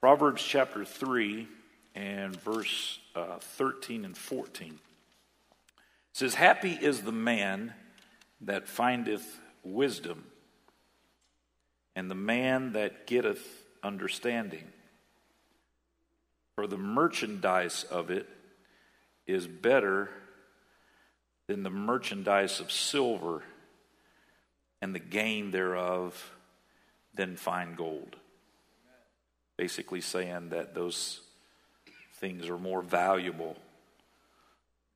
Proverbs chapter 3 and verse uh, 13 and 14 says, Happy is the man that findeth wisdom, and the man that getteth understanding. For the merchandise of it is better than the merchandise of silver, and the gain thereof than fine gold. Basically, saying that those things are more valuable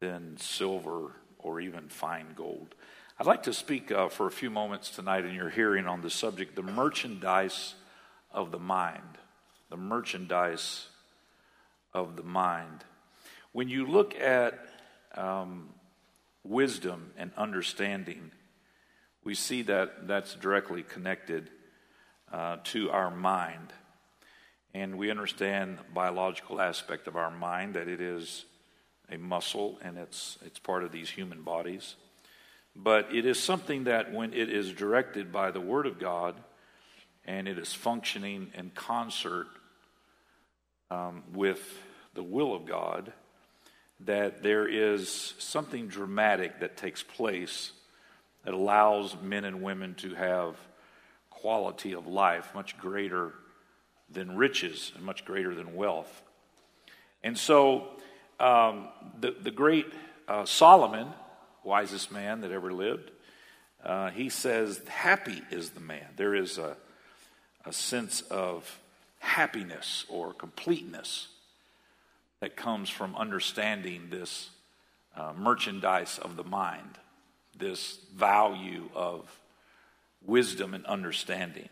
than silver or even fine gold. I'd like to speak uh, for a few moments tonight in your hearing on the subject the merchandise of the mind. The merchandise of the mind. When you look at um, wisdom and understanding, we see that that's directly connected uh, to our mind. And we understand the biological aspect of our mind that it is a muscle and it's, it's part of these human bodies. But it is something that, when it is directed by the Word of God and it is functioning in concert um, with the will of God, that there is something dramatic that takes place that allows men and women to have quality of life much greater than riches and much greater than wealth. And so, um, the, the great uh, Solomon, wisest man that ever lived, uh, he says, Happy is the man. There is a, a sense of happiness or completeness that comes from understanding this uh, merchandise of the mind, this value of wisdom and understanding.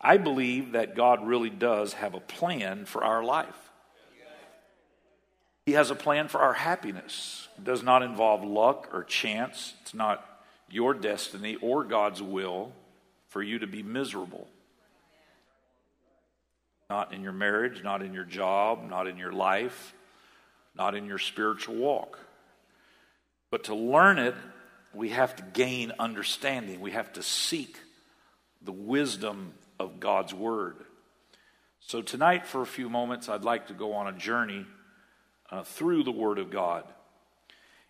I believe that God really does have a plan for our life. He has a plan for our happiness. It does not involve luck or chance. It's not your destiny or God's will for you to be miserable. Not in your marriage, not in your job, not in your life, not in your spiritual walk. But to learn it, we have to gain understanding. We have to seek the wisdom of God's Word. So, tonight, for a few moments, I'd like to go on a journey uh, through the Word of God.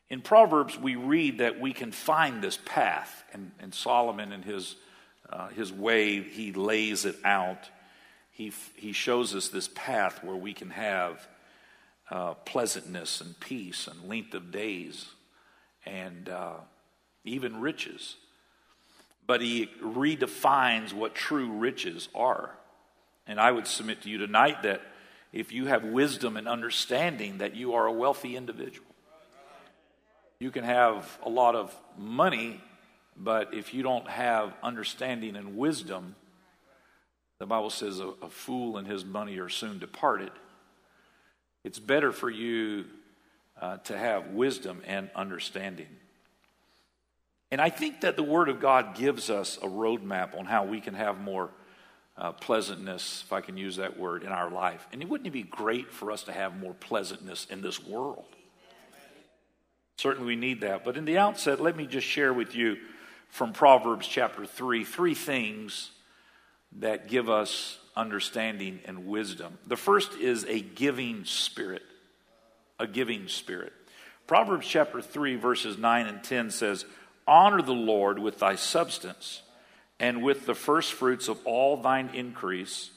In Proverbs, we read that we can find this path, and, and Solomon, in his, uh, his way, he lays it out. He, he shows us this path where we can have uh, pleasantness and peace and length of days and uh, even riches but he redefines what true riches are. And I would submit to you tonight that if you have wisdom and understanding, that you are a wealthy individual. You can have a lot of money, but if you don't have understanding and wisdom, the Bible says a, a fool and his money are soon departed. It's better for you uh, to have wisdom and understanding. And I think that the Word of God gives us a roadmap on how we can have more uh, pleasantness, if I can use that word, in our life. And it wouldn't it be great for us to have more pleasantness in this world? Certainly, we need that. But in the outset, let me just share with you from Proverbs chapter 3 three things that give us understanding and wisdom. The first is a giving spirit. A giving spirit. Proverbs chapter 3, verses 9 and 10 says, Honor the Lord with thy substance, and with the firstfruits of all thine increase.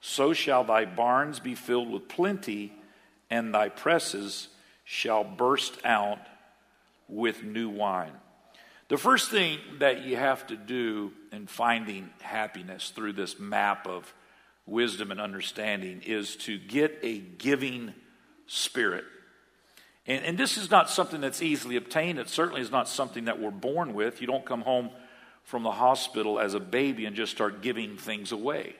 So shall thy barns be filled with plenty, and thy presses shall burst out with new wine. The first thing that you have to do in finding happiness through this map of wisdom and understanding is to get a giving spirit. And, and this is not something that's easily obtained. It certainly is not something that we're born with. You don't come home from the hospital as a baby and just start giving things away.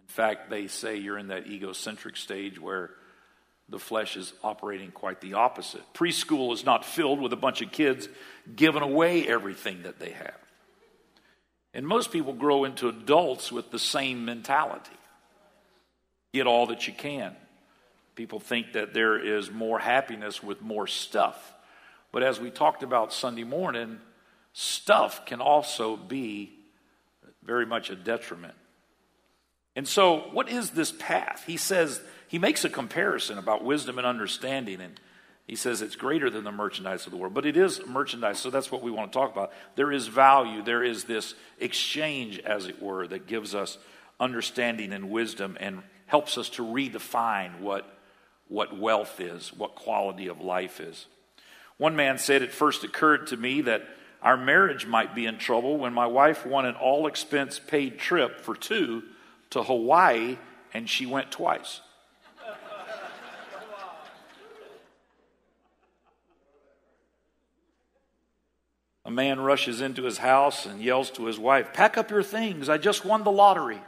In fact, they say you're in that egocentric stage where the flesh is operating quite the opposite. Preschool is not filled with a bunch of kids giving away everything that they have. And most people grow into adults with the same mentality get all that you can. People think that there is more happiness with more stuff. But as we talked about Sunday morning, stuff can also be very much a detriment. And so, what is this path? He says, he makes a comparison about wisdom and understanding, and he says it's greater than the merchandise of the world. But it is merchandise, so that's what we want to talk about. There is value, there is this exchange, as it were, that gives us understanding and wisdom and helps us to redefine what, what wealth is, what quality of life is. One man said, It first occurred to me that our marriage might be in trouble when my wife won an all expense paid trip for two to Hawaii and she went twice. A man rushes into his house and yells to his wife, Pack up your things, I just won the lottery.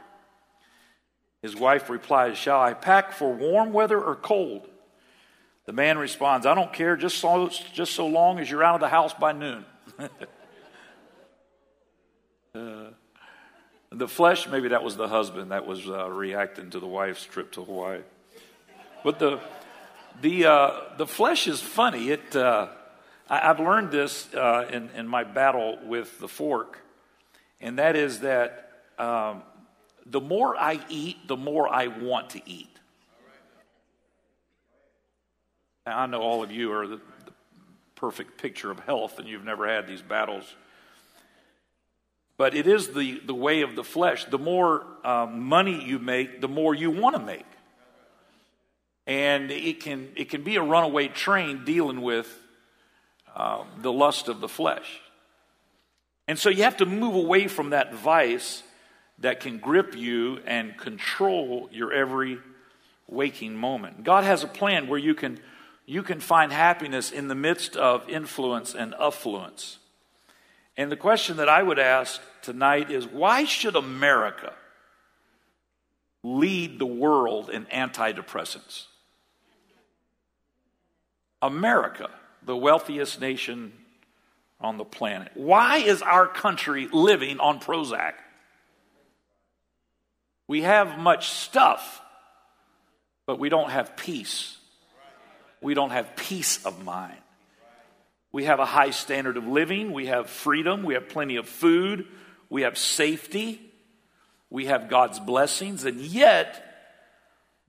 His wife replies, Shall I pack for warm weather or cold? The man responds, I don't care, just so, just so long as you're out of the house by noon. uh, the flesh, maybe that was the husband that was uh, reacting to the wife's trip to Hawaii. But the, the, uh, the flesh is funny. It, uh, I, have learned this uh, in, in my battle with the fork, and that is that um, the more I eat, the more I want to eat. Now, I know all of you are the, the perfect picture of health, and you've never had these battles. But it is the, the way of the flesh. The more um, money you make, the more you want to make. And it can, it can be a runaway train dealing with uh, the lust of the flesh. And so you have to move away from that vice that can grip you and control your every waking moment. God has a plan where you can you can find happiness in the midst of influence and affluence. And the question that I would ask tonight is why should America lead the world in antidepressants? America, the wealthiest nation on the planet. Why is our country living on Prozac? We have much stuff, but we don't have peace we don't have peace of mind. We have a high standard of living, we have freedom, we have plenty of food, we have safety, we have God's blessings, and yet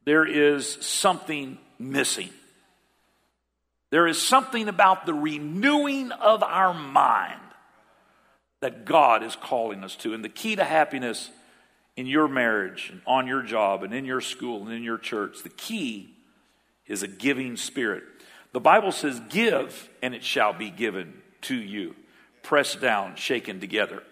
there is something missing. There is something about the renewing of our mind that God is calling us to. And the key to happiness in your marriage, and on your job, and in your school, and in your church, the key is a giving spirit. The Bible says, Give, and it shall be given to you, pressed down, shaken together.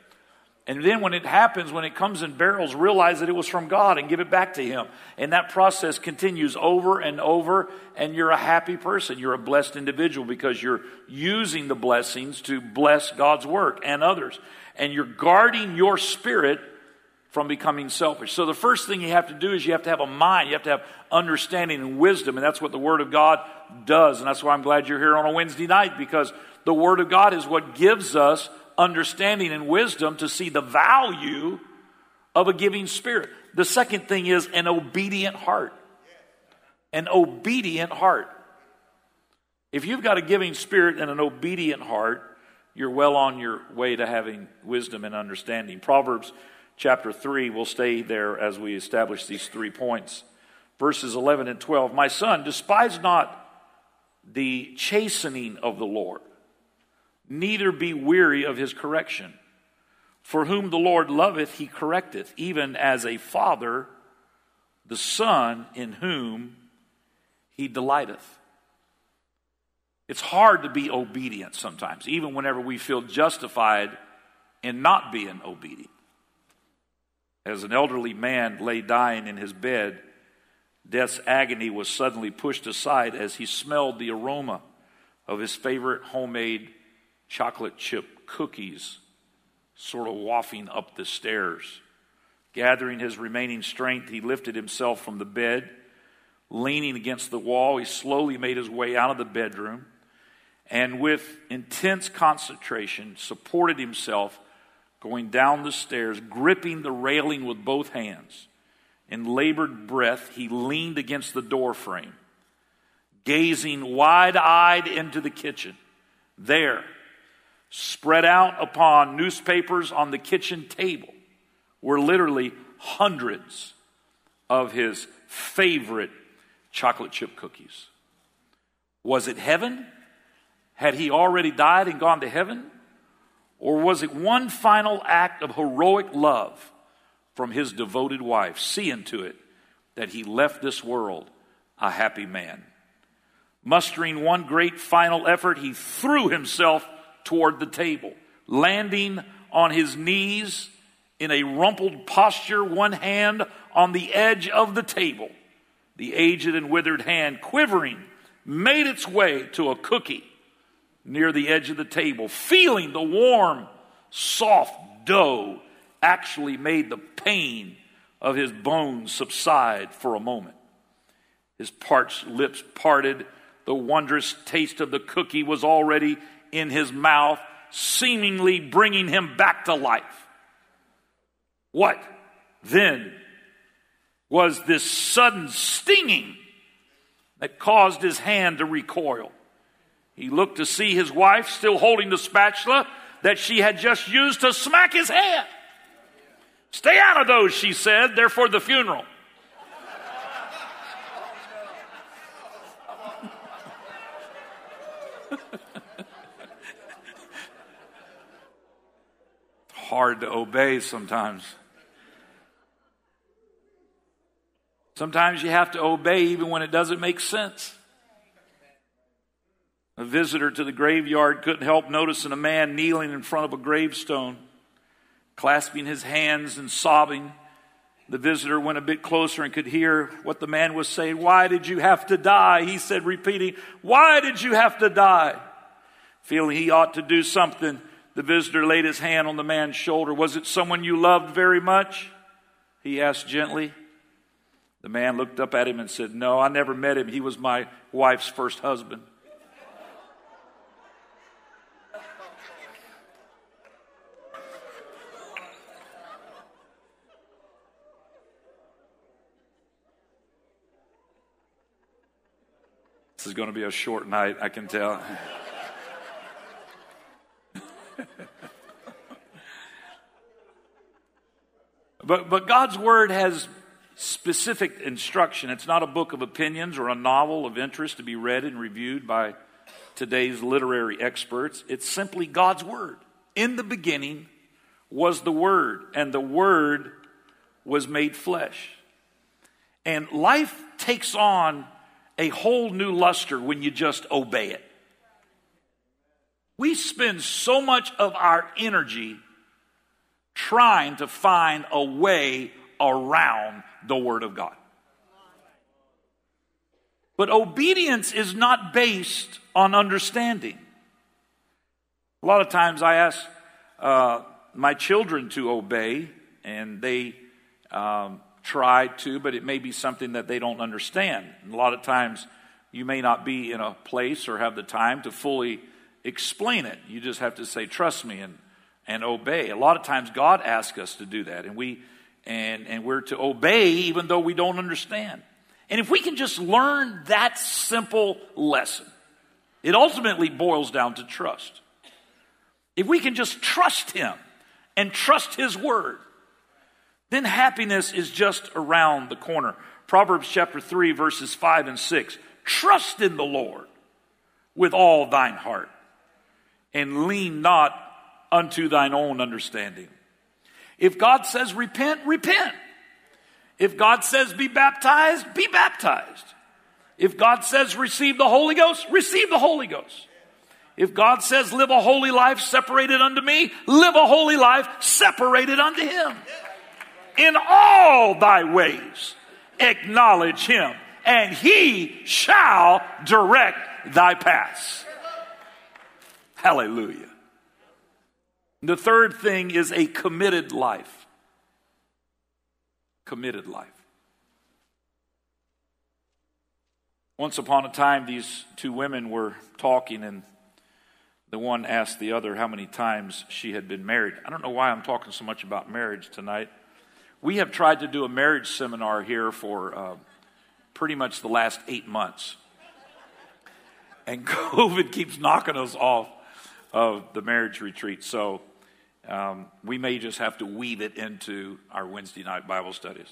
And then when it happens, when it comes in barrels, realize that it was from God and give it back to Him. And that process continues over and over, and you're a happy person. You're a blessed individual because you're using the blessings to bless God's work and others. And you're guarding your spirit from becoming selfish. So the first thing you have to do is you have to have a mind, you have to have understanding and wisdom, and that's what the Word of God does. And that's why I'm glad you're here on a Wednesday night because the Word of God is what gives us understanding and wisdom to see the value of a giving spirit. The second thing is an obedient heart. An obedient heart. If you've got a giving spirit and an obedient heart, you're well on your way to having wisdom and understanding. Proverbs chapter 3. We'll stay there as we establish these three points. Verses 11 and 12. My son, despise not the chastening of the Lord, neither be weary of his correction. For whom the Lord loveth, he correcteth, even as a father the son in whom he delighteth. It's hard to be obedient sometimes, even whenever we feel justified in not being obedient. As an elderly man lay dying in his bed, death's agony was suddenly pushed aside as he smelled the aroma of his favorite homemade chocolate chip cookies sort of wafting up the stairs. Gathering his remaining strength, he lifted himself from the bed. Leaning against the wall, he slowly made his way out of the bedroom and, with intense concentration, supported himself going down the stairs, gripping the railing with both hands. In labored breath, he leaned against the door frame, gazing wide eyed into the kitchen. There, spread out upon newspapers on the kitchen table, were literally hundreds of his favorite chocolate chip cookies. Was it heaven? Had he already died and gone to heaven? Or was it one final act of heroic love from his devoted wife, seeing to it that he left this world a happy man? Mustering one great final effort, he threw himself toward the table, landing on his knees in a rumpled posture, one hand on the edge of the table. The aged and withered hand, quivering, made its way to a cookie near the edge of the table, feeling the warm, soft dough actually made the pain of his bones subside for a moment. His parched lips parted. The wondrous taste of the cookie was already in his mouth, seemingly bringing him back to life. What then was this sudden stinging that caused his hand to recoil? He looked to see his wife still holding the spatula that she had just used to smack his head. Stay out of those, she said. They're for the funeral. Hard to obey sometimes. Sometimes you have to obey even when it doesn't make sense. A visitor to the graveyard couldn't help noticing a man kneeling in front of a gravestone, clasping his hands and sobbing. The visitor went a bit closer and could hear what the man was saying. Why did you have to die? He said, repeating, Why did you have to die? Feeling he ought to do something, the visitor laid his hand on the man's shoulder. Was it someone you loved very much? He asked gently. The man looked up at him and said, No, I never met him. He was my wife's first husband. This is going to be a short night, I can tell. but, but God's word has specific instruction. It's not a book of opinions or a novel of interest to be read and reviewed by today's literary experts. It's simply God's Word. In the beginning was the Word, and the Word was made flesh. And life takes on a whole new luster when you just obey it. We spend so much of our energy trying to find a way around the Word of God. But obedience is not based on understanding. A lot of times I ask uh, my children to obey, and they um, try to, but it may be something that they don't understand. And a lot of times you may not be in a place or have the time to fully explain it. You just have to say, trust me, and, and obey. A lot of times God asks us to do that, and we and, and we're to obey even though we don't understand. And if we can just learn that simple lesson, it ultimately boils down to trust. If we can just trust Him and trust His Word, then happiness is just around the corner. Proverbs chapter 3, verses 5 and 6. Trust in the Lord with all thine heart, and lean not unto thine own understanding. If God says repent, repent. If God says be baptized, be baptized. If God says receive the Holy Ghost, receive the Holy Ghost. If God says live a holy life separated unto me, live a holy life separated unto Him. In all thy ways, acknowledge Him, and He shall direct thy paths. Hallelujah. The third thing is a committed life. Committed life. Once upon a time, these two women were talking, and the one asked the other how many times she had been married. I don't know why I'm talking so much about marriage tonight. We have tried to do a marriage seminar here for uh, pretty much the last eight months. And COVID keeps knocking us off of the marriage retreat. So um, we may just have to weave it into our Wednesday night Bible studies.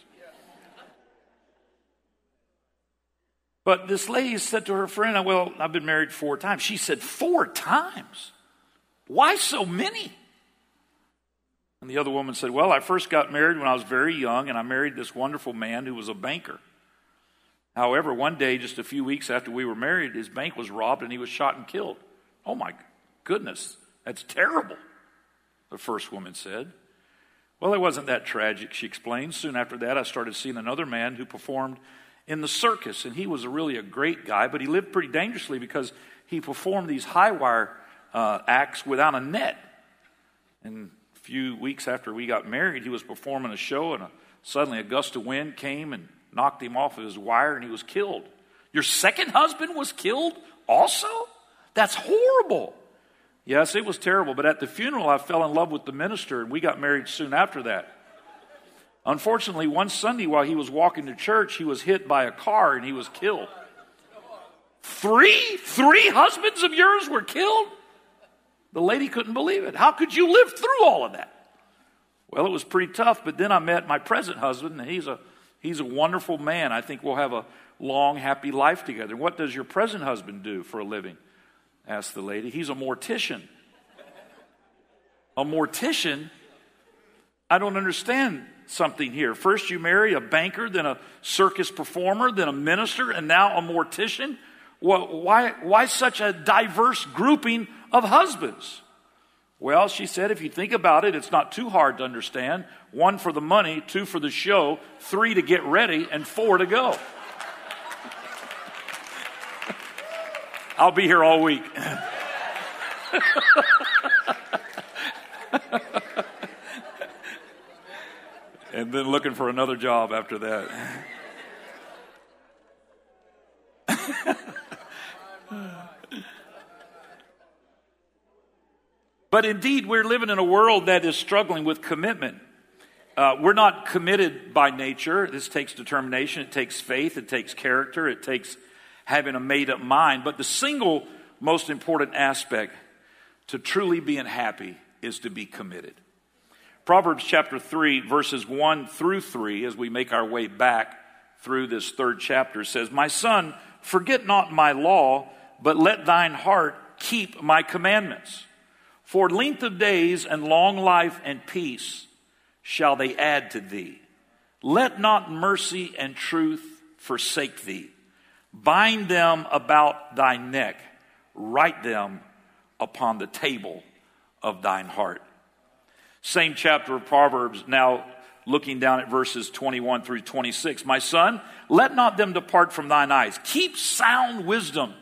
But this lady said to her friend, Well, I've been married four times. She said, Four times? Why so many? And the other woman said, Well, I first got married when I was very young, and I married this wonderful man who was a banker. However, one day, just a few weeks after we were married, his bank was robbed and he was shot and killed. Oh my goodness, that's terrible, the first woman said. Well, it wasn't that tragic, she explained. Soon after that, I started seeing another man who performed in the circus, and he was really a great guy, but he lived pretty dangerously because he performed these high wire uh, acts without a net. And few weeks after we got married, he was performing a show, and a, suddenly a gust of wind came and knocked him off of his wire, and he was killed. Your second husband was killed also? That's horrible. Yes, it was terrible, but at the funeral, I fell in love with the minister, and we got married soon after that. Unfortunately, one Sunday while he was walking to church, he was hit by a car and he was killed. Three, three husbands of yours were killed? The lady couldn't believe it. How could you live through all of that? Well, it was pretty tough, but then I met my present husband, and he's a, he's a wonderful man. I think we'll have a long, happy life together. What does your present husband do for a living? asked the lady. He's a mortician. A mortician? I don't understand something here. First, you marry a banker, then a circus performer, then a minister, and now a mortician. Why, why such a diverse grouping of husbands? Well, she said, if you think about it, it's not too hard to understand. One for the money, two for the show, three to get ready, and four to go. I'll be here all week. and then looking for another job after that. but indeed, we're living in a world that is struggling with commitment. Uh, we're not committed by nature. This takes determination, it takes faith, it takes character, it takes having a made up mind. But the single most important aspect to truly being happy is to be committed. Proverbs chapter 3, verses 1 through 3, as we make our way back through this third chapter, says, My son, forget not my law, but let thine heart keep my commandments. For length of days and long life and peace shall they add to thee. Let not mercy and truth forsake thee. Bind them about thy neck, write them upon the table of thine heart. Same chapter of Proverbs, now looking down at verses 21 through 26. My son, let not them depart from thine eyes. Keep sound wisdom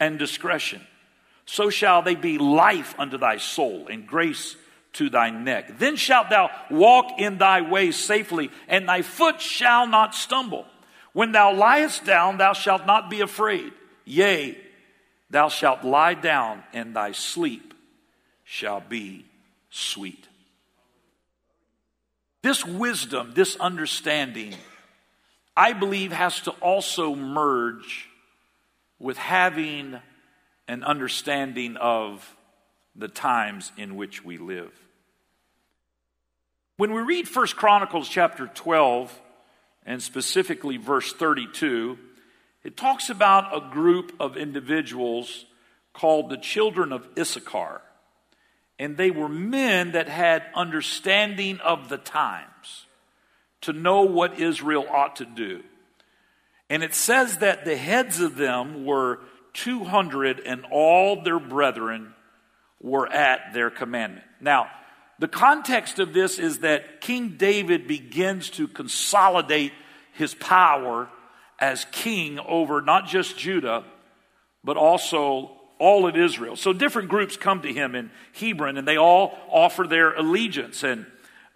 and discretion. So shall they be life unto thy soul and grace to thy neck. Then shalt thou walk in thy ways safely, and thy foot shall not stumble. When thou liest down, thou shalt not be afraid. Yea, thou shalt lie down, and thy sleep shall be sweet. This wisdom, this understanding, I believe has to also merge with having an understanding of the times in which we live. When we read 1 Chronicles chapter 12, and specifically verse 32, it talks about a group of individuals called the children of Issachar and they were men that had understanding of the times to know what Israel ought to do. And it says that the heads of them were 200, and all their brethren were at their commandment. Now, the context of this is that King David begins to consolidate his power as king over not just Judah, but also all of Israel. So different groups come to him in Hebron and they all offer their allegiance. And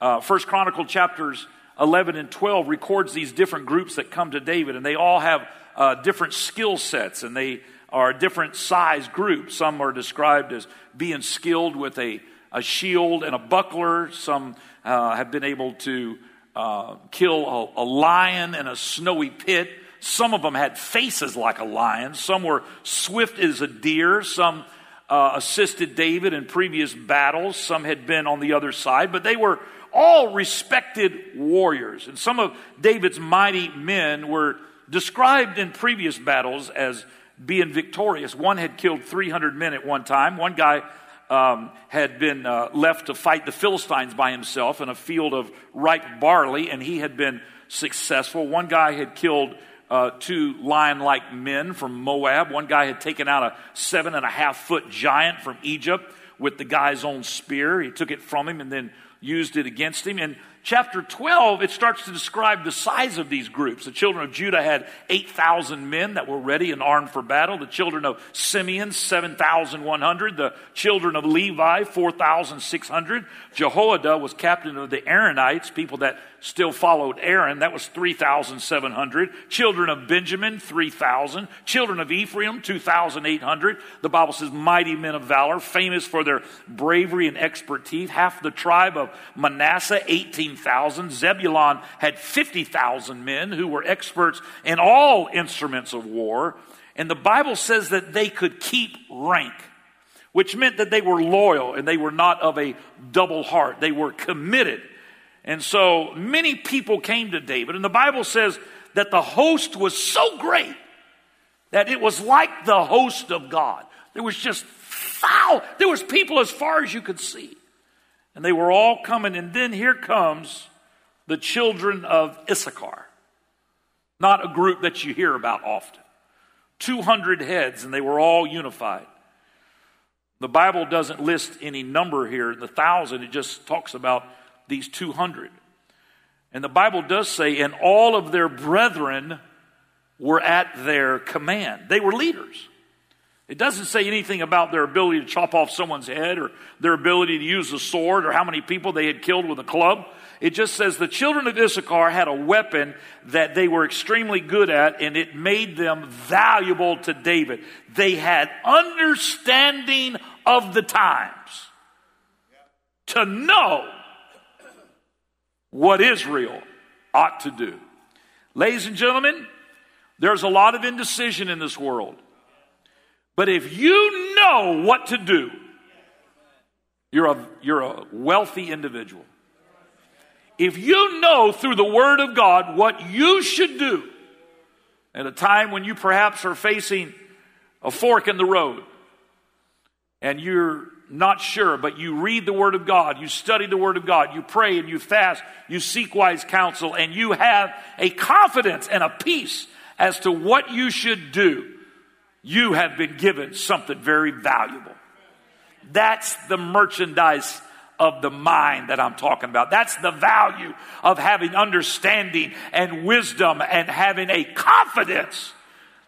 uh, First Chronicle chapters 11 and 12 records these different groups that come to David and they all have uh, different skill sets and they are different size groups. Some are described as being skilled with a, a shield and a buckler. Some uh, have been able to uh, kill a, a lion in a snowy pit. Some of them had faces like a lion. Some were swift as a deer. Some uh, assisted David in previous battles. Some had been on the other side, but they were all respected warriors. And some of David's mighty men were described in previous battles as being victorious. One had killed 300 men at one time. One guy um, had been uh, left to fight the Philistines by himself in a field of ripe barley, and he had been successful. One guy had killed uh, two lion like men from Moab. One guy had taken out a seven and a half foot giant from Egypt with the guy's own spear. He took it from him and then used it against him. And chapter 12, it starts to describe the size of these groups. The children of Judah had 8,000 men that were ready and armed for battle. The children of Simeon, 7,100. The children of Levi, 4,600. Jehoiada was captain of the Aaronites, people that still followed Aaron. That was 3,700. Children of Benjamin, 3,000. Children of Ephraim, 2,800. The Bible says mighty men of valor, famous for their bravery and expertise. Half the tribe of Manasseh, 18,000. Zebulon had 50,000 men who were experts in all instruments of war. And the Bible says that they could keep rank which meant that they were loyal and they were not of a double heart. They were committed and so many people came to David, and the Bible says that the host was so great that it was like the host of God. There was just foul. There was people as far as you could see. And they were all coming, and then here comes the children of Issachar. Not a group that you hear about often. 200 heads, and they were all unified. The Bible doesn't list any number here in the thousand, it just talks about these 200. And the Bible does say, and all of their brethren were at their command. They were leaders. It doesn't say anything about their ability to chop off someone's head or their ability to use a sword or how many people they had killed with a club. It just says the children of Issachar had a weapon that they were extremely good at and it made them valuable to David. They had understanding of the times to know what Israel ought to do. Ladies and gentlemen, there's a lot of indecision in this world. But if you know what to do, you're a, you're a wealthy individual. If you know through the Word of God what you should do at a time when you perhaps are facing a fork in the road and you're not sure, but you read the Word of God, you study the Word of God, you pray and you fast, you seek wise counsel, and you have a confidence and a peace as to what you should do, you have been given something very valuable. That's the merchandise of the mind that I'm talking about. That's the value of having understanding and wisdom and having a confidence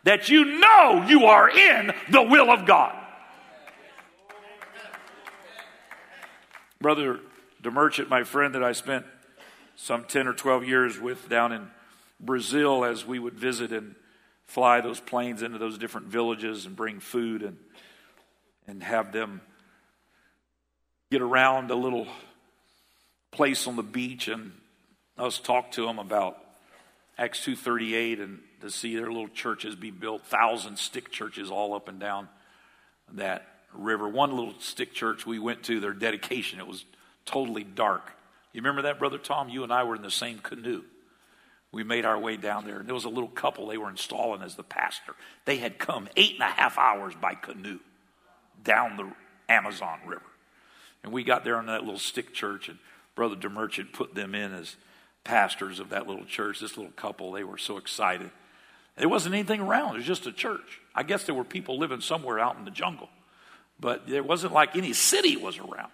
that you know you are in the will of God. Brother DeMerchant, my friend that I spent some 10 or 12 years with down in Brazil as we would visit and fly those planes into those different villages and bring food and, and have them get around a little place on the beach and us talk to them about Acts 2.38 and to see their little churches be built, thousand stick churches all up and down that river. One little stick church we went to, their dedication, it was totally dark. You remember that, Brother Tom? You and I were in the same canoe. We made our way down there, and there was a little couple they were installing as the pastor. They had come eight and a half hours by canoe down the Amazon River. And we got there in that little stick church, and Brother DeMerchant put them in as pastors of that little church. This little couple, they were so excited. There wasn't anything around, it was just a church. I guess there were people living somewhere out in the jungle but there wasn't like any city was around.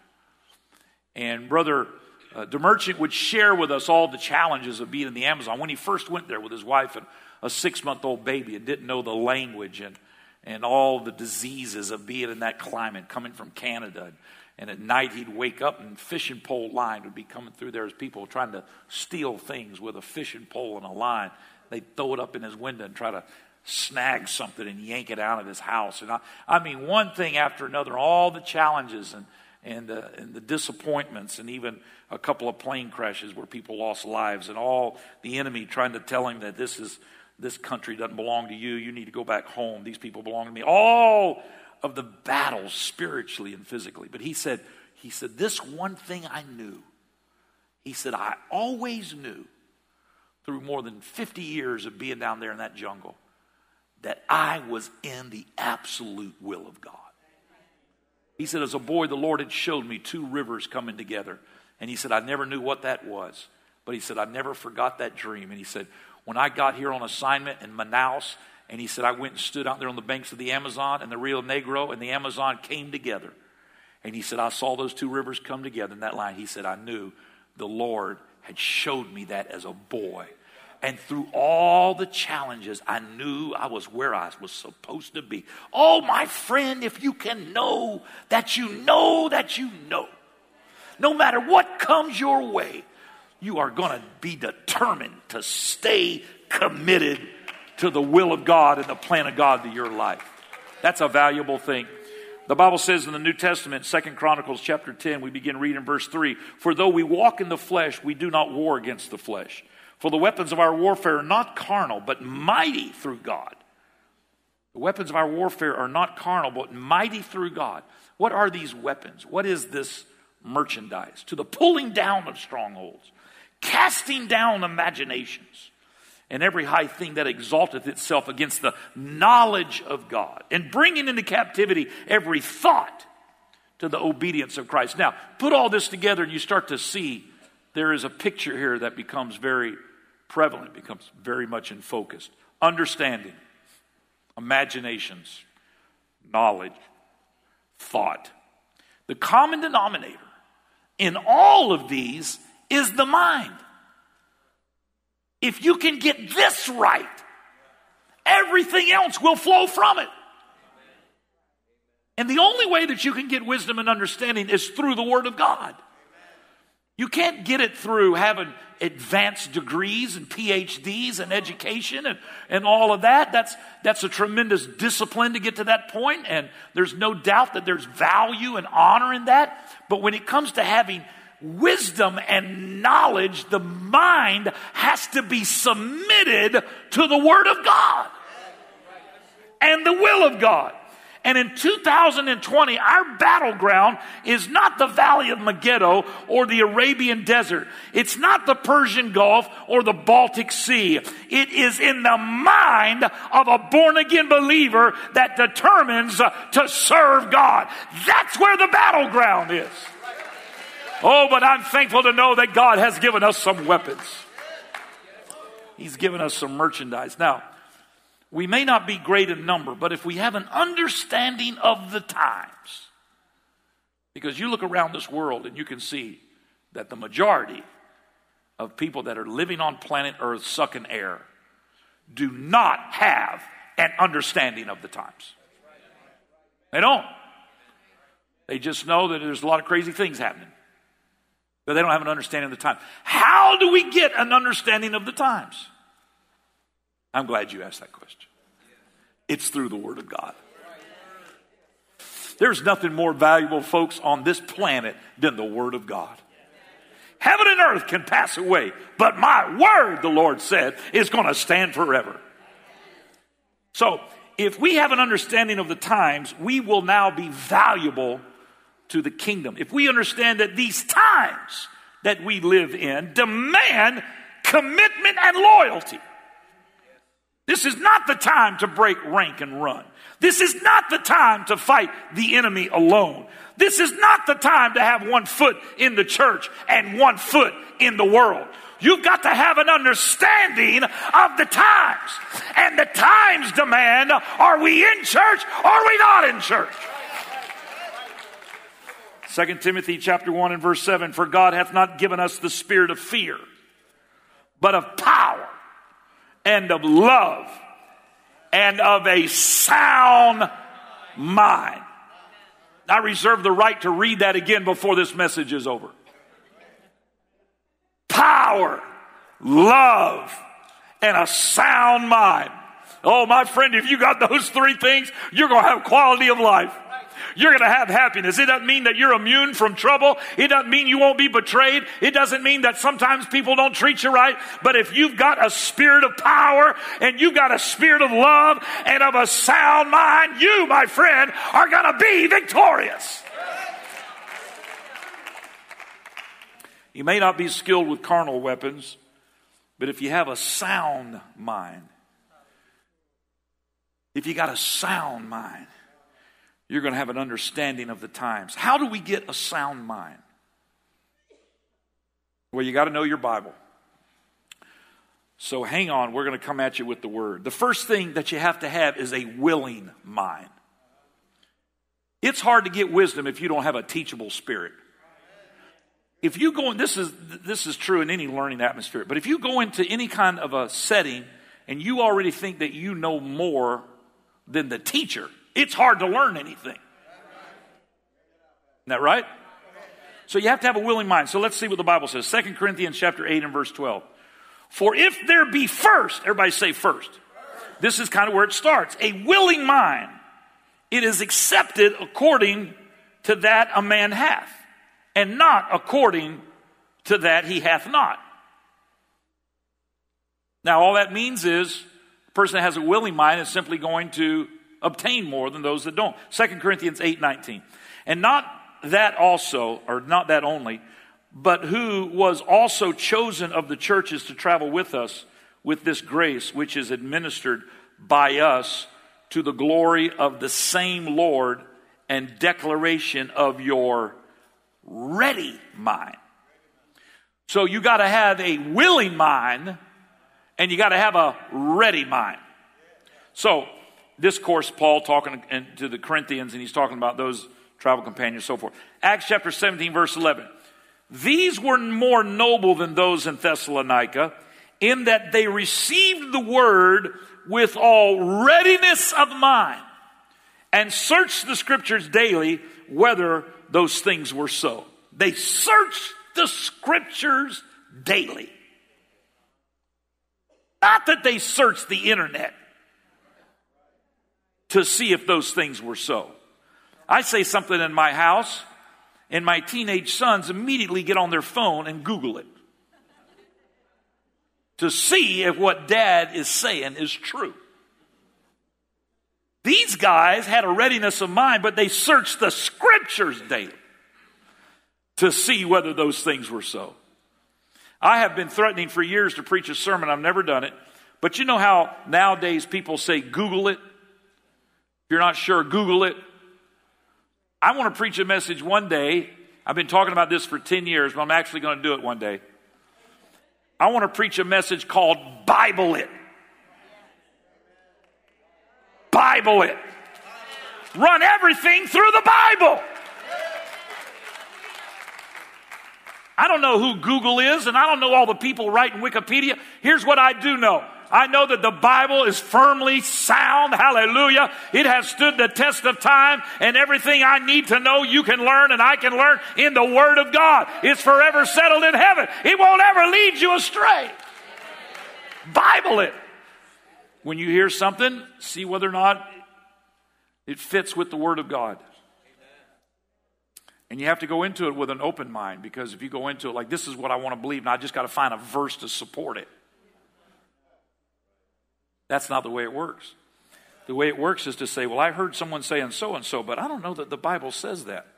And Brother uh, DeMerchant would share with us all the challenges of being in the Amazon. When he first went there with his wife and a six month old baby and didn't know the language and, and all the diseases of being in that climate, coming from Canada. And and at night he'd wake up and fishing pole line would be coming through there as people trying to steal things with a fishing pole and a line. They'd throw it up in his window and try to snag something and yank it out of his house. And I, I mean, one thing after another, all the challenges and, and, and the disappointments, and even a couple of plane crashes where people lost lives, and all the enemy trying to tell him that this is this country doesn't belong to you. You need to go back home. These people belong to me. All of the battles spiritually and physically. But he said, he said, this one thing I knew. He said, I always knew through more than 50 years of being down there in that jungle that I was in the absolute will of God. He said, as a boy, the Lord had showed me two rivers coming together. And he said, I never knew what that was. But he said, I never forgot that dream. And he said, when I got here on assignment in Manaus, and he said, I went and stood out there on the banks of the Amazon and the Rio Negro, and the Amazon came together. And he said, I saw those two rivers come together in that line. He said, I knew the Lord had showed me that as a boy. And through all the challenges, I knew I was where I was supposed to be. Oh, my friend, if you can know that you know that you know, no matter what comes your way, you are going to be determined to stay committed to the will of God and the plan of God to your life. That's a valuable thing. The Bible says in the New Testament, Second Chronicles chapter 10, we begin reading verse 3 For though we walk in the flesh, we do not war against the flesh. For the weapons of our warfare are not carnal, but mighty through God. The weapons of our warfare are not carnal, but mighty through God. What are these weapons? What is this merchandise? To the pulling down of strongholds, casting down imaginations and every high thing that exalteth itself against the knowledge of God, and bringing into captivity every thought to the obedience of Christ. Now, put all this together and you start to see there is a picture here that becomes very prevalent, becomes very much in focus. Understanding, imaginations, knowledge, thought. The common denominator in all of these is the mind. If you can get this right, everything else will flow from it. And the only way that you can get wisdom and understanding is through the Word of God. You can't get it through having advanced degrees and PhDs and education and, and all of that. That's, that's a tremendous discipline to get to that point, and there's no doubt that there's value and honor in that. But when it comes to having wisdom and knowledge, the mind has to be submitted to the Word of God and the will of God. And in 2020, our battleground is not the Valley of Megiddo or the Arabian Desert. It's not the Persian Gulf or the Baltic Sea. It is in the mind of a born again believer that determines to serve God. That's where the battleground is. Oh, but I'm thankful to know that God has given us some weapons. He's given us some merchandise. Now, we may not be great in number, but if we have an understanding of the times, because you look around this world and you can see that the majority of people that are living on planet Earth sucking air do not have an understanding of the times. They don't. They just know that there's a lot of crazy things happening but they don't have an understanding of the time. How do we get an understanding of the times? I'm glad you asked that question. It's through the Word of God. There's nothing more valuable, folks, on this planet than the Word of God. Heaven and earth can pass away, but my word, the Lord said, is going to stand forever. So, if we have an understanding of the times, we will now be valuable to the kingdom. If we understand that these times that we live in demand commitment and loyalty. This is not the time to break rank and run. This is not the time to fight the enemy alone. This is not the time to have one foot in the church and one foot in the world. You've got to have an understanding of the times. And the times demand are we in church or are we not in church? 2 Timothy chapter 1 and verse 7 For God hath not given us the spirit of fear, but of power and of love and of a sound mind. I reserve the right to read that again before this message is over. Power, love, and a sound mind. Oh, my friend, if you got those three things, you're going to have quality of life. You're going to have happiness. It doesn't mean that you're immune from trouble. It doesn't mean you won't be betrayed. It doesn't mean that sometimes people don't treat you right. But if you've got a spirit of power and you've got a spirit of love and of a sound mind, you, my friend, are going to be victorious. You may not be skilled with carnal weapons, But if you have a sound mind, if you got a sound mind, you're going to have an understanding of the times. How do we get a sound mind? Well, you got to know your Bible. So hang on, we're going to come at you with the word. The first thing that you have to have is a willing mind. It's hard to get wisdom if you don't have a teachable spirit. If you go this is, this is true in any learning atmosphere, but if you go into any kind of a setting and you already think that you know more than the teacher, it's hard to learn anything. Isn't that right? So you have to have a willing mind. So let's see what the Bible says. 2 Corinthians chapter 8 and verse 12. For if there be first, everybody say first. This is kind of where it starts. A willing mind, it is accepted according to that a man hath, and not according to that he hath not. Now, all that means is a person that has a willing mind is simply going to obtain more than those that don't. 2 Corinthians 8 19. And not that also, or not that only, but who was also chosen of the churches to travel with us with this grace which is administered by us to the glory of the same Lord and declaration of your ready mind. So you got to have a willing mind and you got to have a ready mind. So this course, Paul talking to the Corinthians, and he's talking about those travel companions, so forth. Acts chapter 17, verse 11. These were more noble than those in Thessalonica, in that they received the word with all readiness of mind and searched the scriptures daily whether those things were so. They searched the scriptures daily. Not that they searched the internet to see if those things were so. I say something in my house, and my teenage sons immediately get on their phone and Google it to see if what dad is saying is true. These guys had a readiness of mind, but they searched the scriptures daily to see whether those things were so. I have been threatening for years to preach a sermon. I've never done it. But you know how nowadays people say, Google it? You're not sure, Google it. I want to preach a message one day. I've been talking about this for 10 years, but I'm actually going to do it one day. I want to preach a message called Bible It. Bible It. Run everything through the Bible. I don't know who Google is, and I don't know all the people writing Wikipedia. Here's what I do know I know that the Bible is firmly sound. Hallelujah. It has stood the test of time, and everything I need to know, you can learn, and I can learn in the Word of God. It's forever settled in heaven. It won't ever lead you astray. Bible it. When you hear something, see whether or not it fits with the Word of God. And you have to go into it with an open mind because if you go into it like, this is what I want to believe, and I just got to find a verse to support it. That's not the way it works. The way it works is to say, well, I heard someone saying so and so, but I don't know that the Bible says that.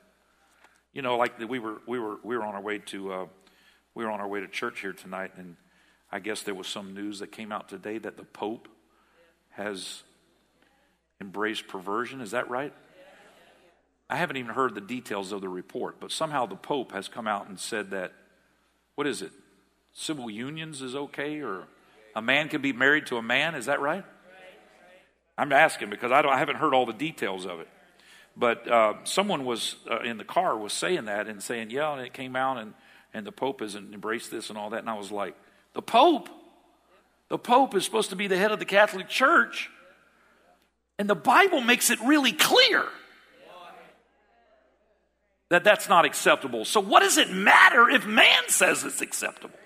You know, like we were we were we were on our way to uh, we were on our way to church here tonight, and I guess there was some news that came out today that the Pope has embraced perversion. Is that right? I haven't even heard the details of the report, but somehow the Pope has come out and said that what is it? Civil unions is okay, or a man can be married to a man. Is that right? I'm asking because I, I haven't heard all the details of it. But uh, someone was uh, in the car was saying that and saying, yeah, and it came out and, and the Pope has embraced this and all that. And I was like, the Pope? The Pope is supposed to be the head of the Catholic Church. And the Bible makes it really clear that that's not acceptable. So, what does it matter if man says it's acceptable?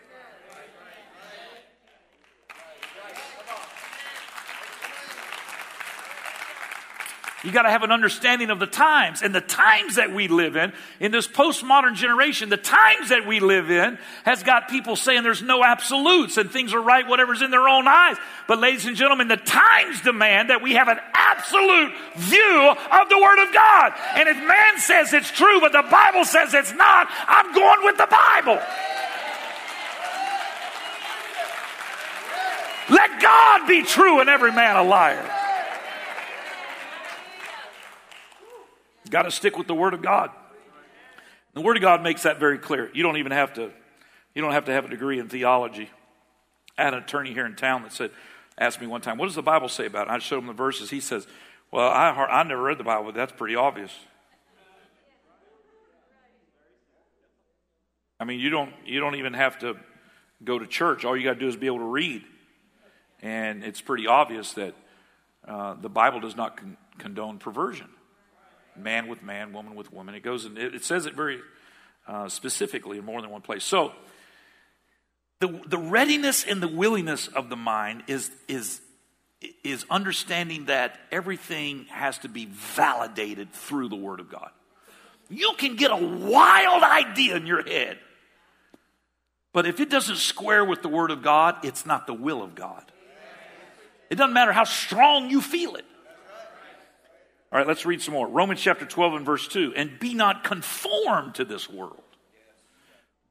You got to have an understanding of the times and the times that we live in. In this postmodern generation, the times that we live in has got people saying there's no absolutes and things are right, whatever's in their own eyes. But ladies and gentlemen, the times demand that we have an absolute view of the Word of God. And if man says it's true, but the Bible says it's not, I'm going with the Bible. Let God be true and every man a liar. Got to stick with the Word of God. The Word of God makes that very clear. You don't even have to, you don't have to have a degree in theology. I had an attorney here in town that said, asked me one time, what does the Bible say about it? I showed him the verses. He says, well, I, I never read the Bible, that's pretty obvious. I mean, you don't, you don't even have to go to church. All you got to do is be able to read. And it's pretty obvious that uh, the Bible does not con- condone perversion man with man, woman with woman. It goes and it, says it very uh, specifically in more than one place. So, the, the readiness and the willingness of the mind is, is, is understanding that everything has to be validated through the Word of God. You can get a wild idea in your head, but if it doesn't square with the Word of God, it's not the will of God. It doesn't matter how strong you feel it. All right, let's read some more. Romans chapter 12 and verse 2. And be not conformed to this world,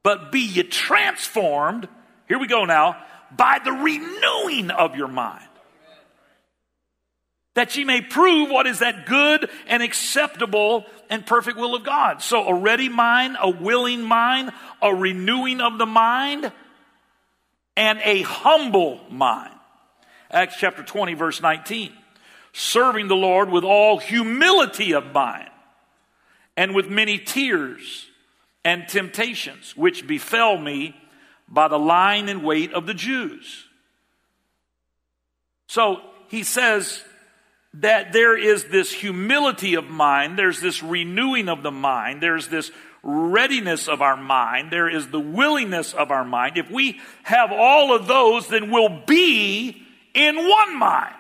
but be ye transformed, here we go now, by the renewing of your mind. That ye may prove what is that good and acceptable and perfect will of God. So, a ready mind, a willing mind, a renewing of the mind, and a humble mind. Acts chapter 20, verse 19 serving the Lord with all humility of mind and with many tears and temptations, which befell me by the lying and wait of the Jews. So he says that there is this humility of mind, there's this renewing of the mind, there's this readiness of our mind, there is the willingness of our mind. If we have all of those, then we'll be in one mind.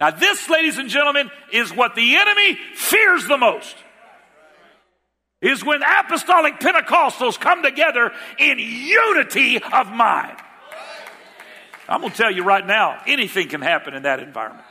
Now, this, ladies and gentlemen, is what the enemy fears the most. Is when apostolic Pentecostals come together in unity of mind. I'm going to tell you right now, anything can happen in that environment.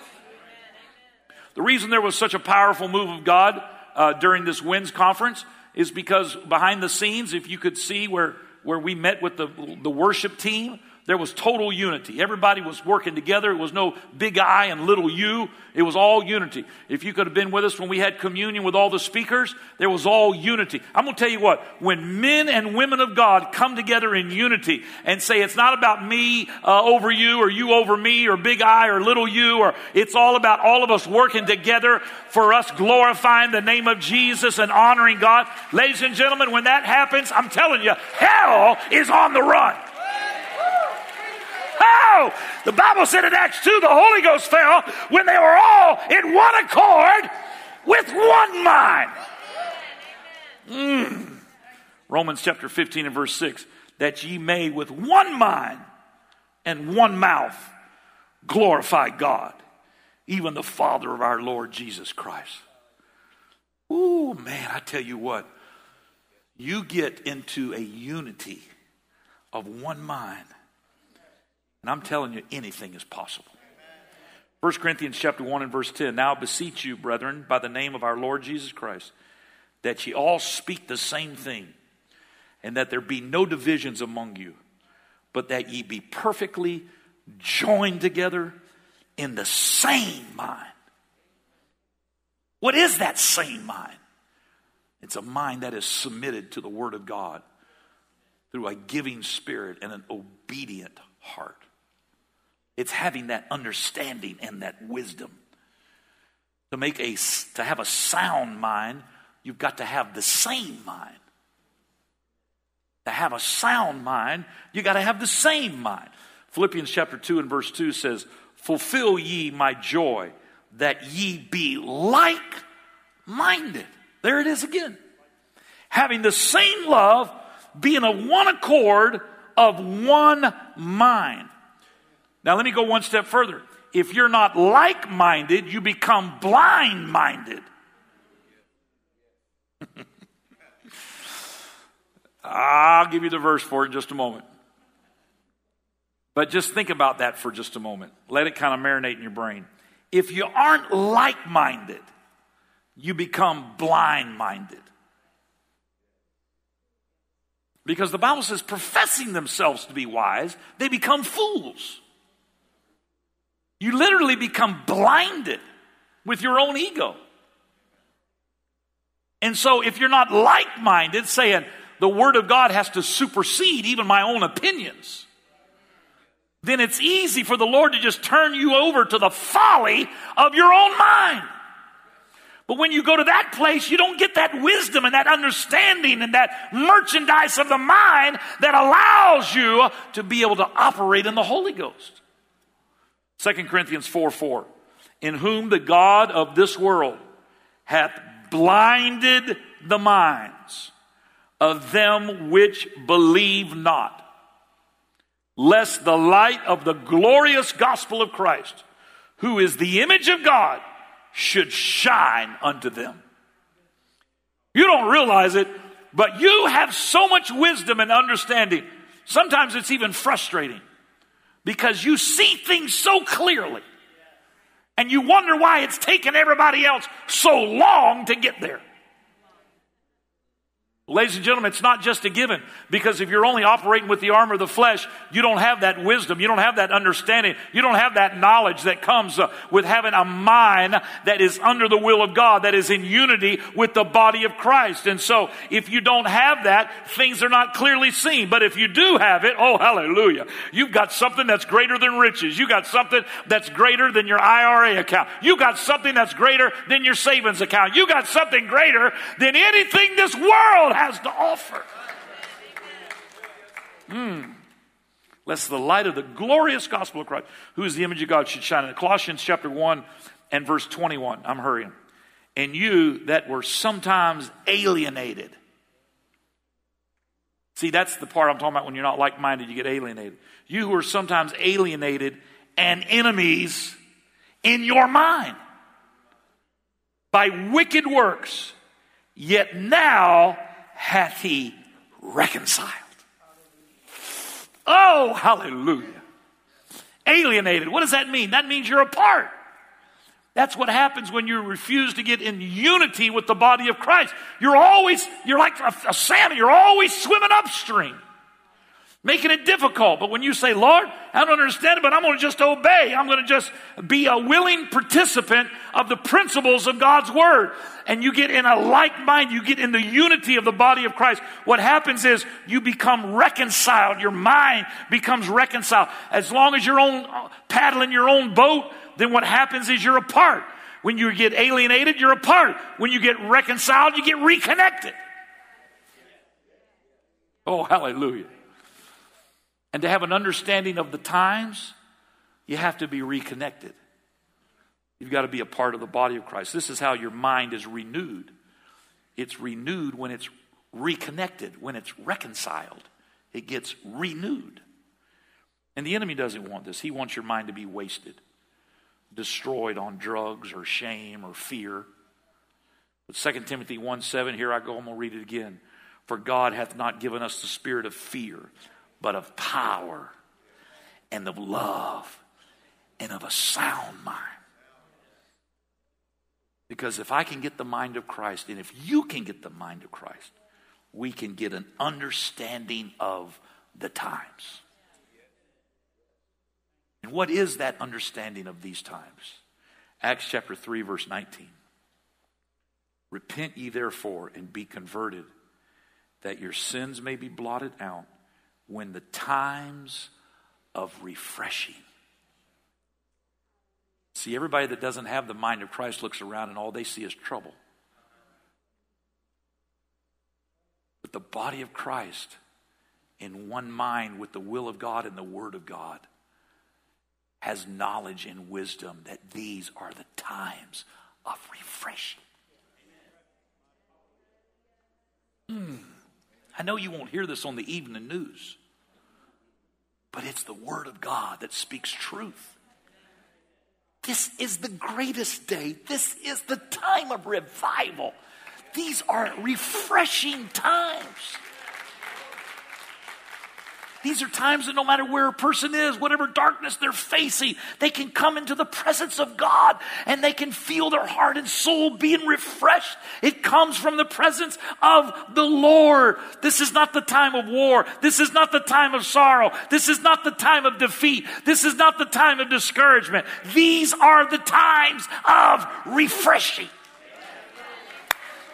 The reason there was such a powerful move of God uh, during this WINS conference is because behind the scenes, if you could see where, where we met with the, the worship team, there was total unity. Everybody was working together. It was no big I and little you. It was all unity. If you could have been with us when we had communion with all the speakers, there was all unity. I'm going to tell you what, when men and women of God come together in unity and say it's not about me uh, over you or you over me or big I or little you or it's all about all of us working together for us glorifying the name of Jesus and honoring God. Ladies and gentlemen, when that happens, I'm telling you, hell is on the run. Oh, the Bible said in Acts 2 the Holy Ghost fell when they were all in one accord with one mind. Mm. Romans chapter 15 and verse 6 that ye may with one mind and one mouth glorify God, even the Father of our Lord Jesus Christ. Ooh, man, I tell you what, you get into a unity of one mind and I'm telling you, anything is possible. 1 Corinthians chapter 1 and verse 10. Now beseech you, brethren, by the name of our Lord Jesus Christ, that ye all speak the same thing, and that there be no divisions among you, but that ye be perfectly joined together in the same mind. What is that same mind? It's a mind that is submitted to the Word of God through a giving spirit and an obedient heart. It's having that understanding and that wisdom. To make a to have a sound mind, you've got to have the same mind. To have a sound mind, you got to have the same mind. Philippians chapter 2 and verse 2 says, Fulfill ye my joy, that ye be like minded. There it is again. Having the same love, being of one accord, of one mind. Now, let me go one step further. If you're not like minded, you become blind minded. I'll give you the verse for it in just a moment. But just think about that for just a moment. Let it kind of marinate in your brain. If you aren't like minded, you become blind minded. Because the Bible says, professing themselves to be wise, they become fools. You literally become blinded with your own ego. And so, if you're not like minded, saying the Word of God has to supersede even my own opinions, then it's easy for the Lord to just turn you over to the folly of your own mind. But when you go to that place, you don't get that wisdom and that understanding and that merchandise of the mind that allows you to be able to operate in the Holy Ghost. 2 Corinthians 4 4. In whom the God of this world hath blinded the minds of them which believe not, lest the light of the glorious gospel of Christ, who is the image of God, should shine unto them. You don't realize it, but you have so much wisdom and understanding. Sometimes it's even frustrating because you see things so clearly and you wonder why it's taken everybody else so long to get there. Ladies and gentlemen, it's not just a given because if you're only operating with the armor of the flesh, you don't have that wisdom, you don't have that understanding, you don't have that knowledge that comes uh, with having a mind that is under the will of God, that is in unity with the body of Christ. And so, if you don't have that, things are not clearly seen. But if you do have it, oh, hallelujah, you've got something that's greater than riches. You got something that's greater than your IRA account. You got something that's greater than your savings account. You got something greater than anything this world has to offer. Mm. Lest the light of the glorious gospel of Christ, who is the image of God, should shine in Colossians chapter 1 and verse 21. I'm hurrying. And you that were sometimes alienated. See, that's the part I'm talking about when you're not like minded, you get alienated. You who are sometimes alienated and enemies in your mind by wicked works, yet now hath he reconciled. Oh, hallelujah. Alienated. What does that mean? That means you're apart. That's what happens when you refuse to get in unity with the body of Christ. You're always, you're like a, a salmon, you're always swimming upstream making it difficult. But when you say, Lord, I don't understand it, but I'm going to just obey. I'm going to just be a willing participant of the principles of God's word. And you get in a like mind, you get in the unity of the body of Christ. What happens is you become reconciled. Your mind becomes reconciled. As long as you're on, paddling your own boat, then what happens is you're apart. When you get alienated, you're apart. When you get reconciled, you get reconnected. Oh, hallelujah. And to have an understanding of the times, you have to be reconnected. You've got to be a part of the body of Christ. This is how your mind is renewed. It's renewed when it's reconnected, when it's reconciled. It gets renewed. And the enemy doesn't want this. He wants your mind to be wasted, destroyed on drugs or shame or fear. But 2 Timothy 1 7, here I go, I'm going to read it again. For God hath not given us the spirit of fear, but of power and of love and of a sound mind. Because if I can get the mind of Christ, and if you can get the mind of Christ, we can get an understanding of the times. And what is that understanding of these times? Acts chapter 3, verse 19. Repent ye therefore and be converted, that your sins may be blotted out when the times of refreshing. See, everybody that doesn't have the mind of Christ looks around and all they see is trouble. But the body of Christ, in one mind with the will of God and the Word of God, has knowledge and wisdom that these are the times of refreshing. Mm. I know you won't hear this on the evening news but it's the Word of God that speaks truth. This is the greatest day. This is the time of revival. These are refreshing times. These are times that no matter where a person is, whatever darkness they're facing, they can come into the presence of God and they can feel their heart and soul being refreshed. It comes from the presence of the Lord. This is not the time of war. This is not the time of sorrow. This is not the time of defeat. This is not the time of discouragement. These are the times of refreshing.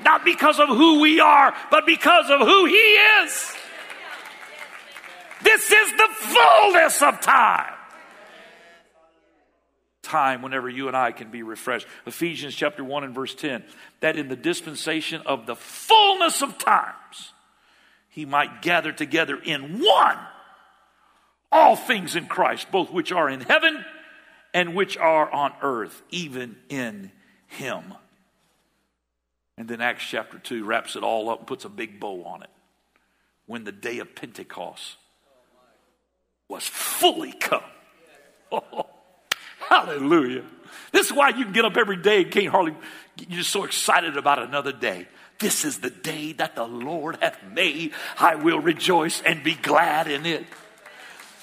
Not because of who we are, but because of who He is. This is the fullness of time. Time whenever you and I can be refreshed. Ephesians chapter 1 and verse 10 that in the dispensation of the fullness of times, he might gather together in one all things in Christ, both which are in heaven and which are on earth, even in him. And then Acts chapter 2 wraps it all up and puts a big bow on it. When the day of Pentecost was fully come. Oh, hallelujah. This is why you can get up every day and can't hardly, you're so excited about another day. This is the day that the Lord hath made. I will rejoice and be glad in it.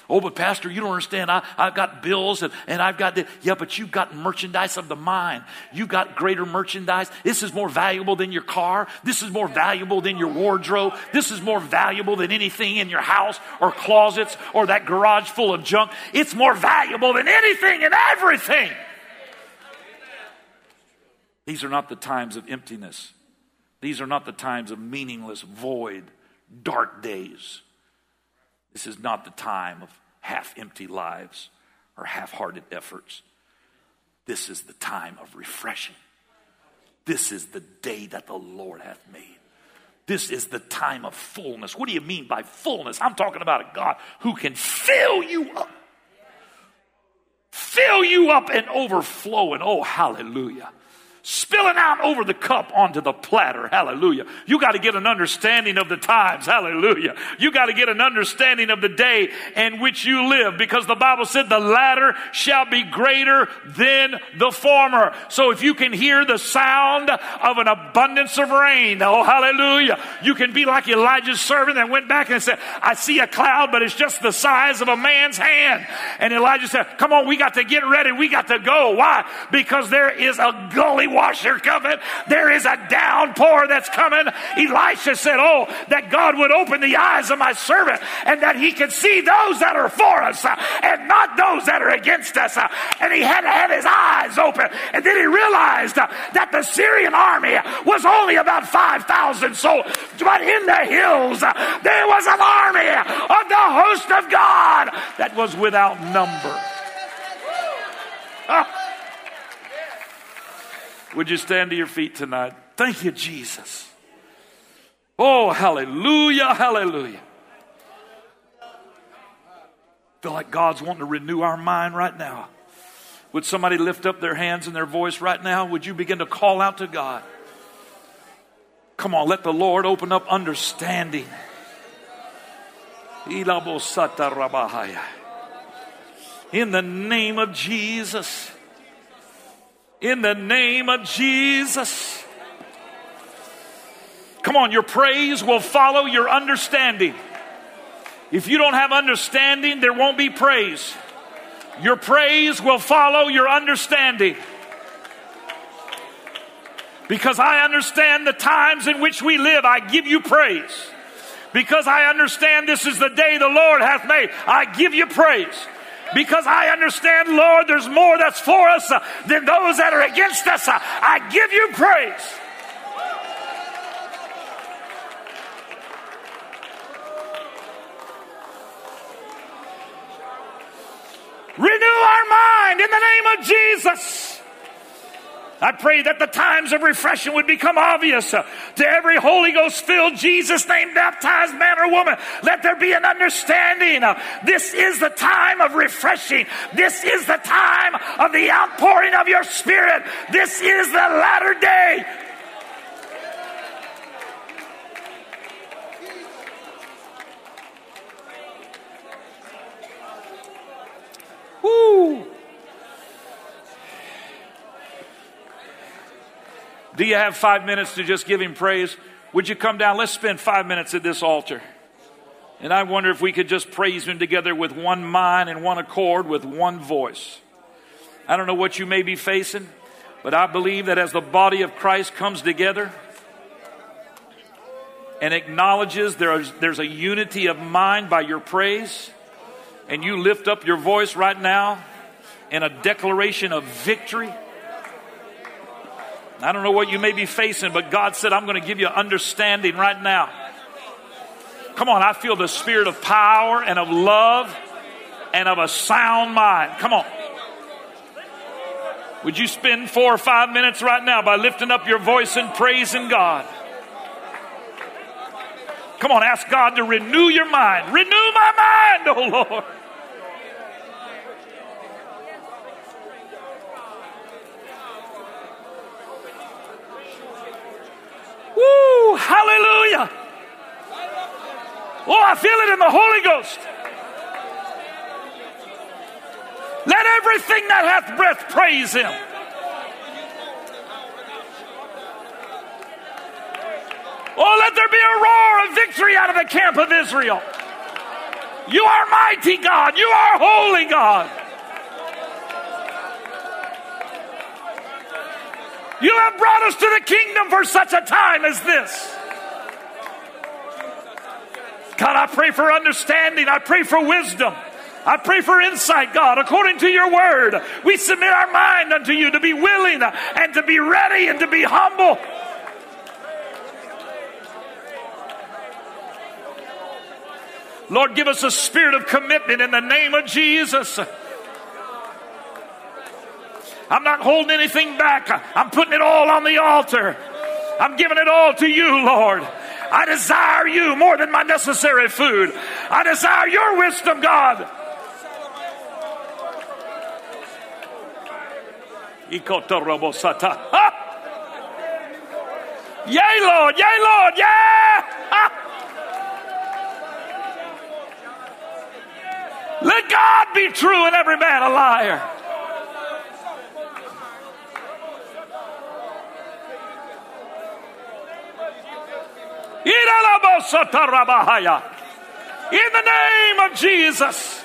Oh, but Pastor, you don't understand. I, I've got bills and, and I've got the, yeah, but you've got merchandise of the mind. You've got greater merchandise. This is more valuable than your car. This is more valuable than your wardrobe. This is more valuable than anything in your house or closets or that garage full of junk. It's more valuable than anything and everything. These are not the times of emptiness. These are not the times of meaningless, void, dark days. This is not the time of half empty lives or half hearted efforts. This is the time of refreshing. This is the day that the Lord hath made. This is the time of fullness. What do you mean by fullness? I'm talking about a God who can fill you up. Fill you up and overflow. And oh, hallelujah spilling out over the cup onto the platter. Hallelujah. You got to get an understanding of the times. Hallelujah. You got to get an understanding of the day in which you live because the Bible said the latter shall be greater than the former. So if you can hear the sound of an abundance of rain, oh, hallelujah. You can be like Elijah's servant that went back and said, I see a cloud, but it's just the size of a man's hand. And Elijah said, Come on, we got to get ready. We got to go. Why? Because there is a gully washer coming. There is a downpour that's coming. Elisha said, Oh, that God would open the eyes of my servant and that he could see those that are for us and not those that are against us. And he had to have his eyes open. And then he realized that the Syrian army was only about 5,000 souls. But in the hills, there was an army of the host of God that was without number. Ah. Would you stand to your feet tonight? Thank you, Jesus. Oh, hallelujah, hallelujah. Feel like God's wanting to renew our mind right now. Would somebody lift up their hands and their voice right now? Would you begin to call out to God? Come on, let the Lord open up understanding. In the name of Jesus in the name of Jesus. Come on, your praise will follow your understanding. If you don't have understanding, there won't be praise. Your praise will follow your understanding. Because I understand the times in which we live, I give you praise. Because I understand this is the day the Lord hath made, I give you praise because I understand, Lord, there's more that's for us than those that are against us. I give you praise. Renew our mind in the name of Jesus. I pray that the times of refreshing would become obvious uh, to every Holy Ghost filled Jesus name baptized man or woman. Let there be an understanding. Uh, this is the time of refreshing. This is the time of the outpouring of your spirit. This is the latter day. Woo! Do you have five minutes to just give him praise? Would you come down? Let's spend five minutes at this altar And I wonder if we could just praise Him together with one mind and one accord, with one voice. I don't know what you may be facing, but I believe that as the body of Christ comes together and acknowledges there's, there's a unity of mind by your praise, and you lift up your voice right now in a declaration of victory. I don't know what you may be facing, but God said, I'm going to give you understanding right now. Come on, I feel the spirit of power and of love and of a sound mind. Come on. Would you spend four or five minutes right now by lifting up your voice and praising God? Come on, ask God to renew your mind. Renew my mind, oh Lord. Woo! Hallelujah! Oh, I feel it in the Holy Ghost. Let everything that hath breath praise him. Oh, let there be a roar of victory out of the camp of Israel. You are mighty God. You are holy God. You have brought us to the kingdom for such a time as this. God, I pray for understanding. I pray for wisdom. I pray for insight, God, according to your word. We submit our mind unto you to be willing and to be ready and to be humble. Lord, give us a spirit of commitment in the name of Jesus. I'm not holding anything back. I'm putting it all on the altar. I'm giving it all to you, Lord. I desire you more than my necessary food. I desire your wisdom, God. Ah! Yay, Lord, yay, Lord, yeah! Ah! Let God be true and every man a liar. In the name of Jesus.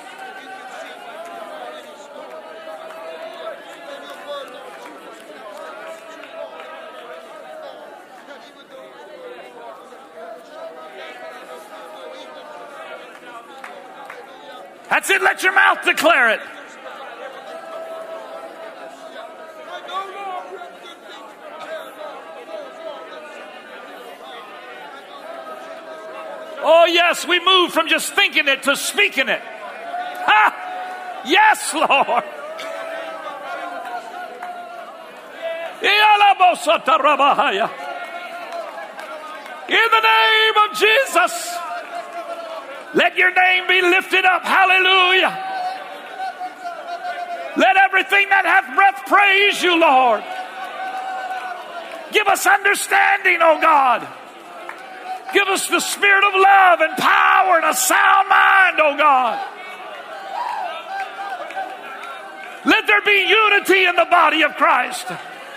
That's it. Let your mouth declare it. Oh, yes, we move from just thinking it to speaking it. Ha! Yes, Lord. In the name of Jesus. Let your name be lifted up. Hallelujah. Let everything that hath breath praise you, Lord. Give us understanding, oh God. Give us the spirit of love and power and a sound mind, oh God. Let there be unity in the body of Christ.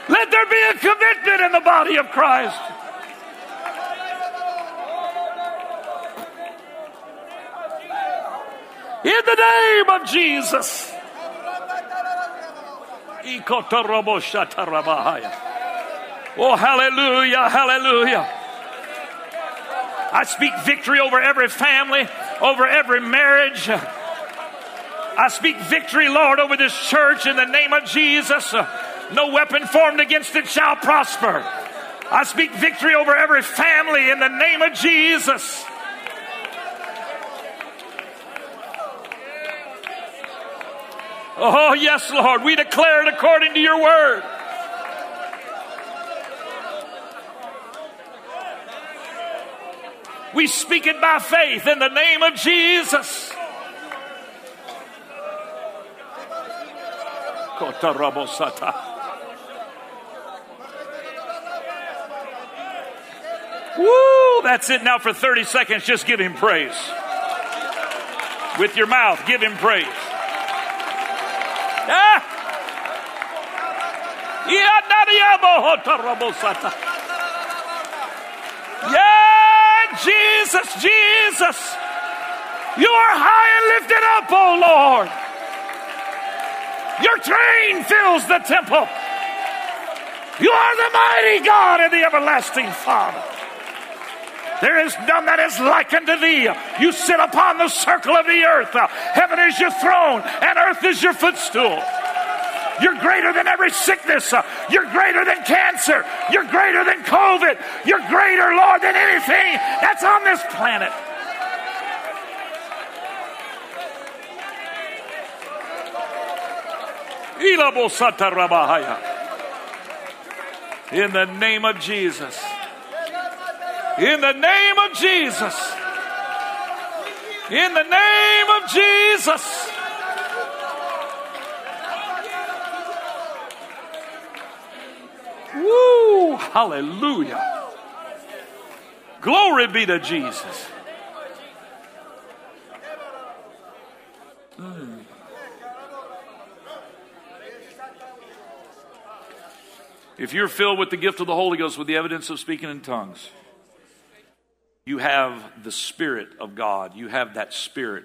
Let there be a commitment in the body of Christ. In the name of Jesus. Oh, hallelujah, hallelujah. I speak victory over every family, over every marriage. I speak victory, Lord, over this church in the name of Jesus. No weapon formed against it shall prosper. I speak victory over every family in the name of Jesus. Oh, yes, Lord, we declare it according to your word. We speak it by faith in the name of Jesus. Woo! That's it now for 30 seconds. Just give him praise. With your mouth, give him praise. Ah! Yeah, Jesus, Jesus. You are high and lifted up, O Lord. Your train fills the temple. You are the mighty God and the everlasting Father. There is none that is like unto thee. You sit upon the circle of the earth. Heaven is your throne, and earth is your footstool. You're greater than every sickness. You're greater than cancer. You're greater than COVID. You're greater, Lord, than anything that's on this planet. In the name of Jesus. In the name of Jesus. In the name of Jesus. Woo! Hallelujah. Glory be to Jesus. Mm. If you're filled with the gift of the Holy Ghost with the evidence of speaking in tongues, you have the Spirit of God. You have that Spirit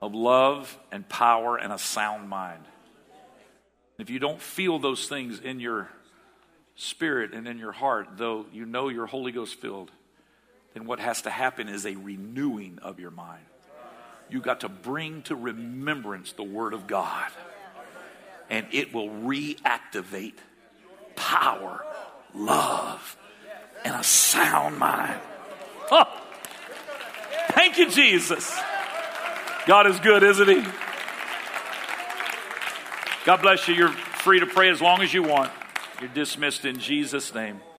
of love and power and a sound mind. If you don't feel those things in your spirit and in your heart, though you know you're Holy Ghost filled, then what has to happen is a renewing of your mind. You got to bring to remembrance the Word of God, and it will reactivate power, love, and a sound mind. Oh, thank you, Jesus. God is good, isn't He? God bless you. You're free to pray as long as you want. You're dismissed in Jesus' name.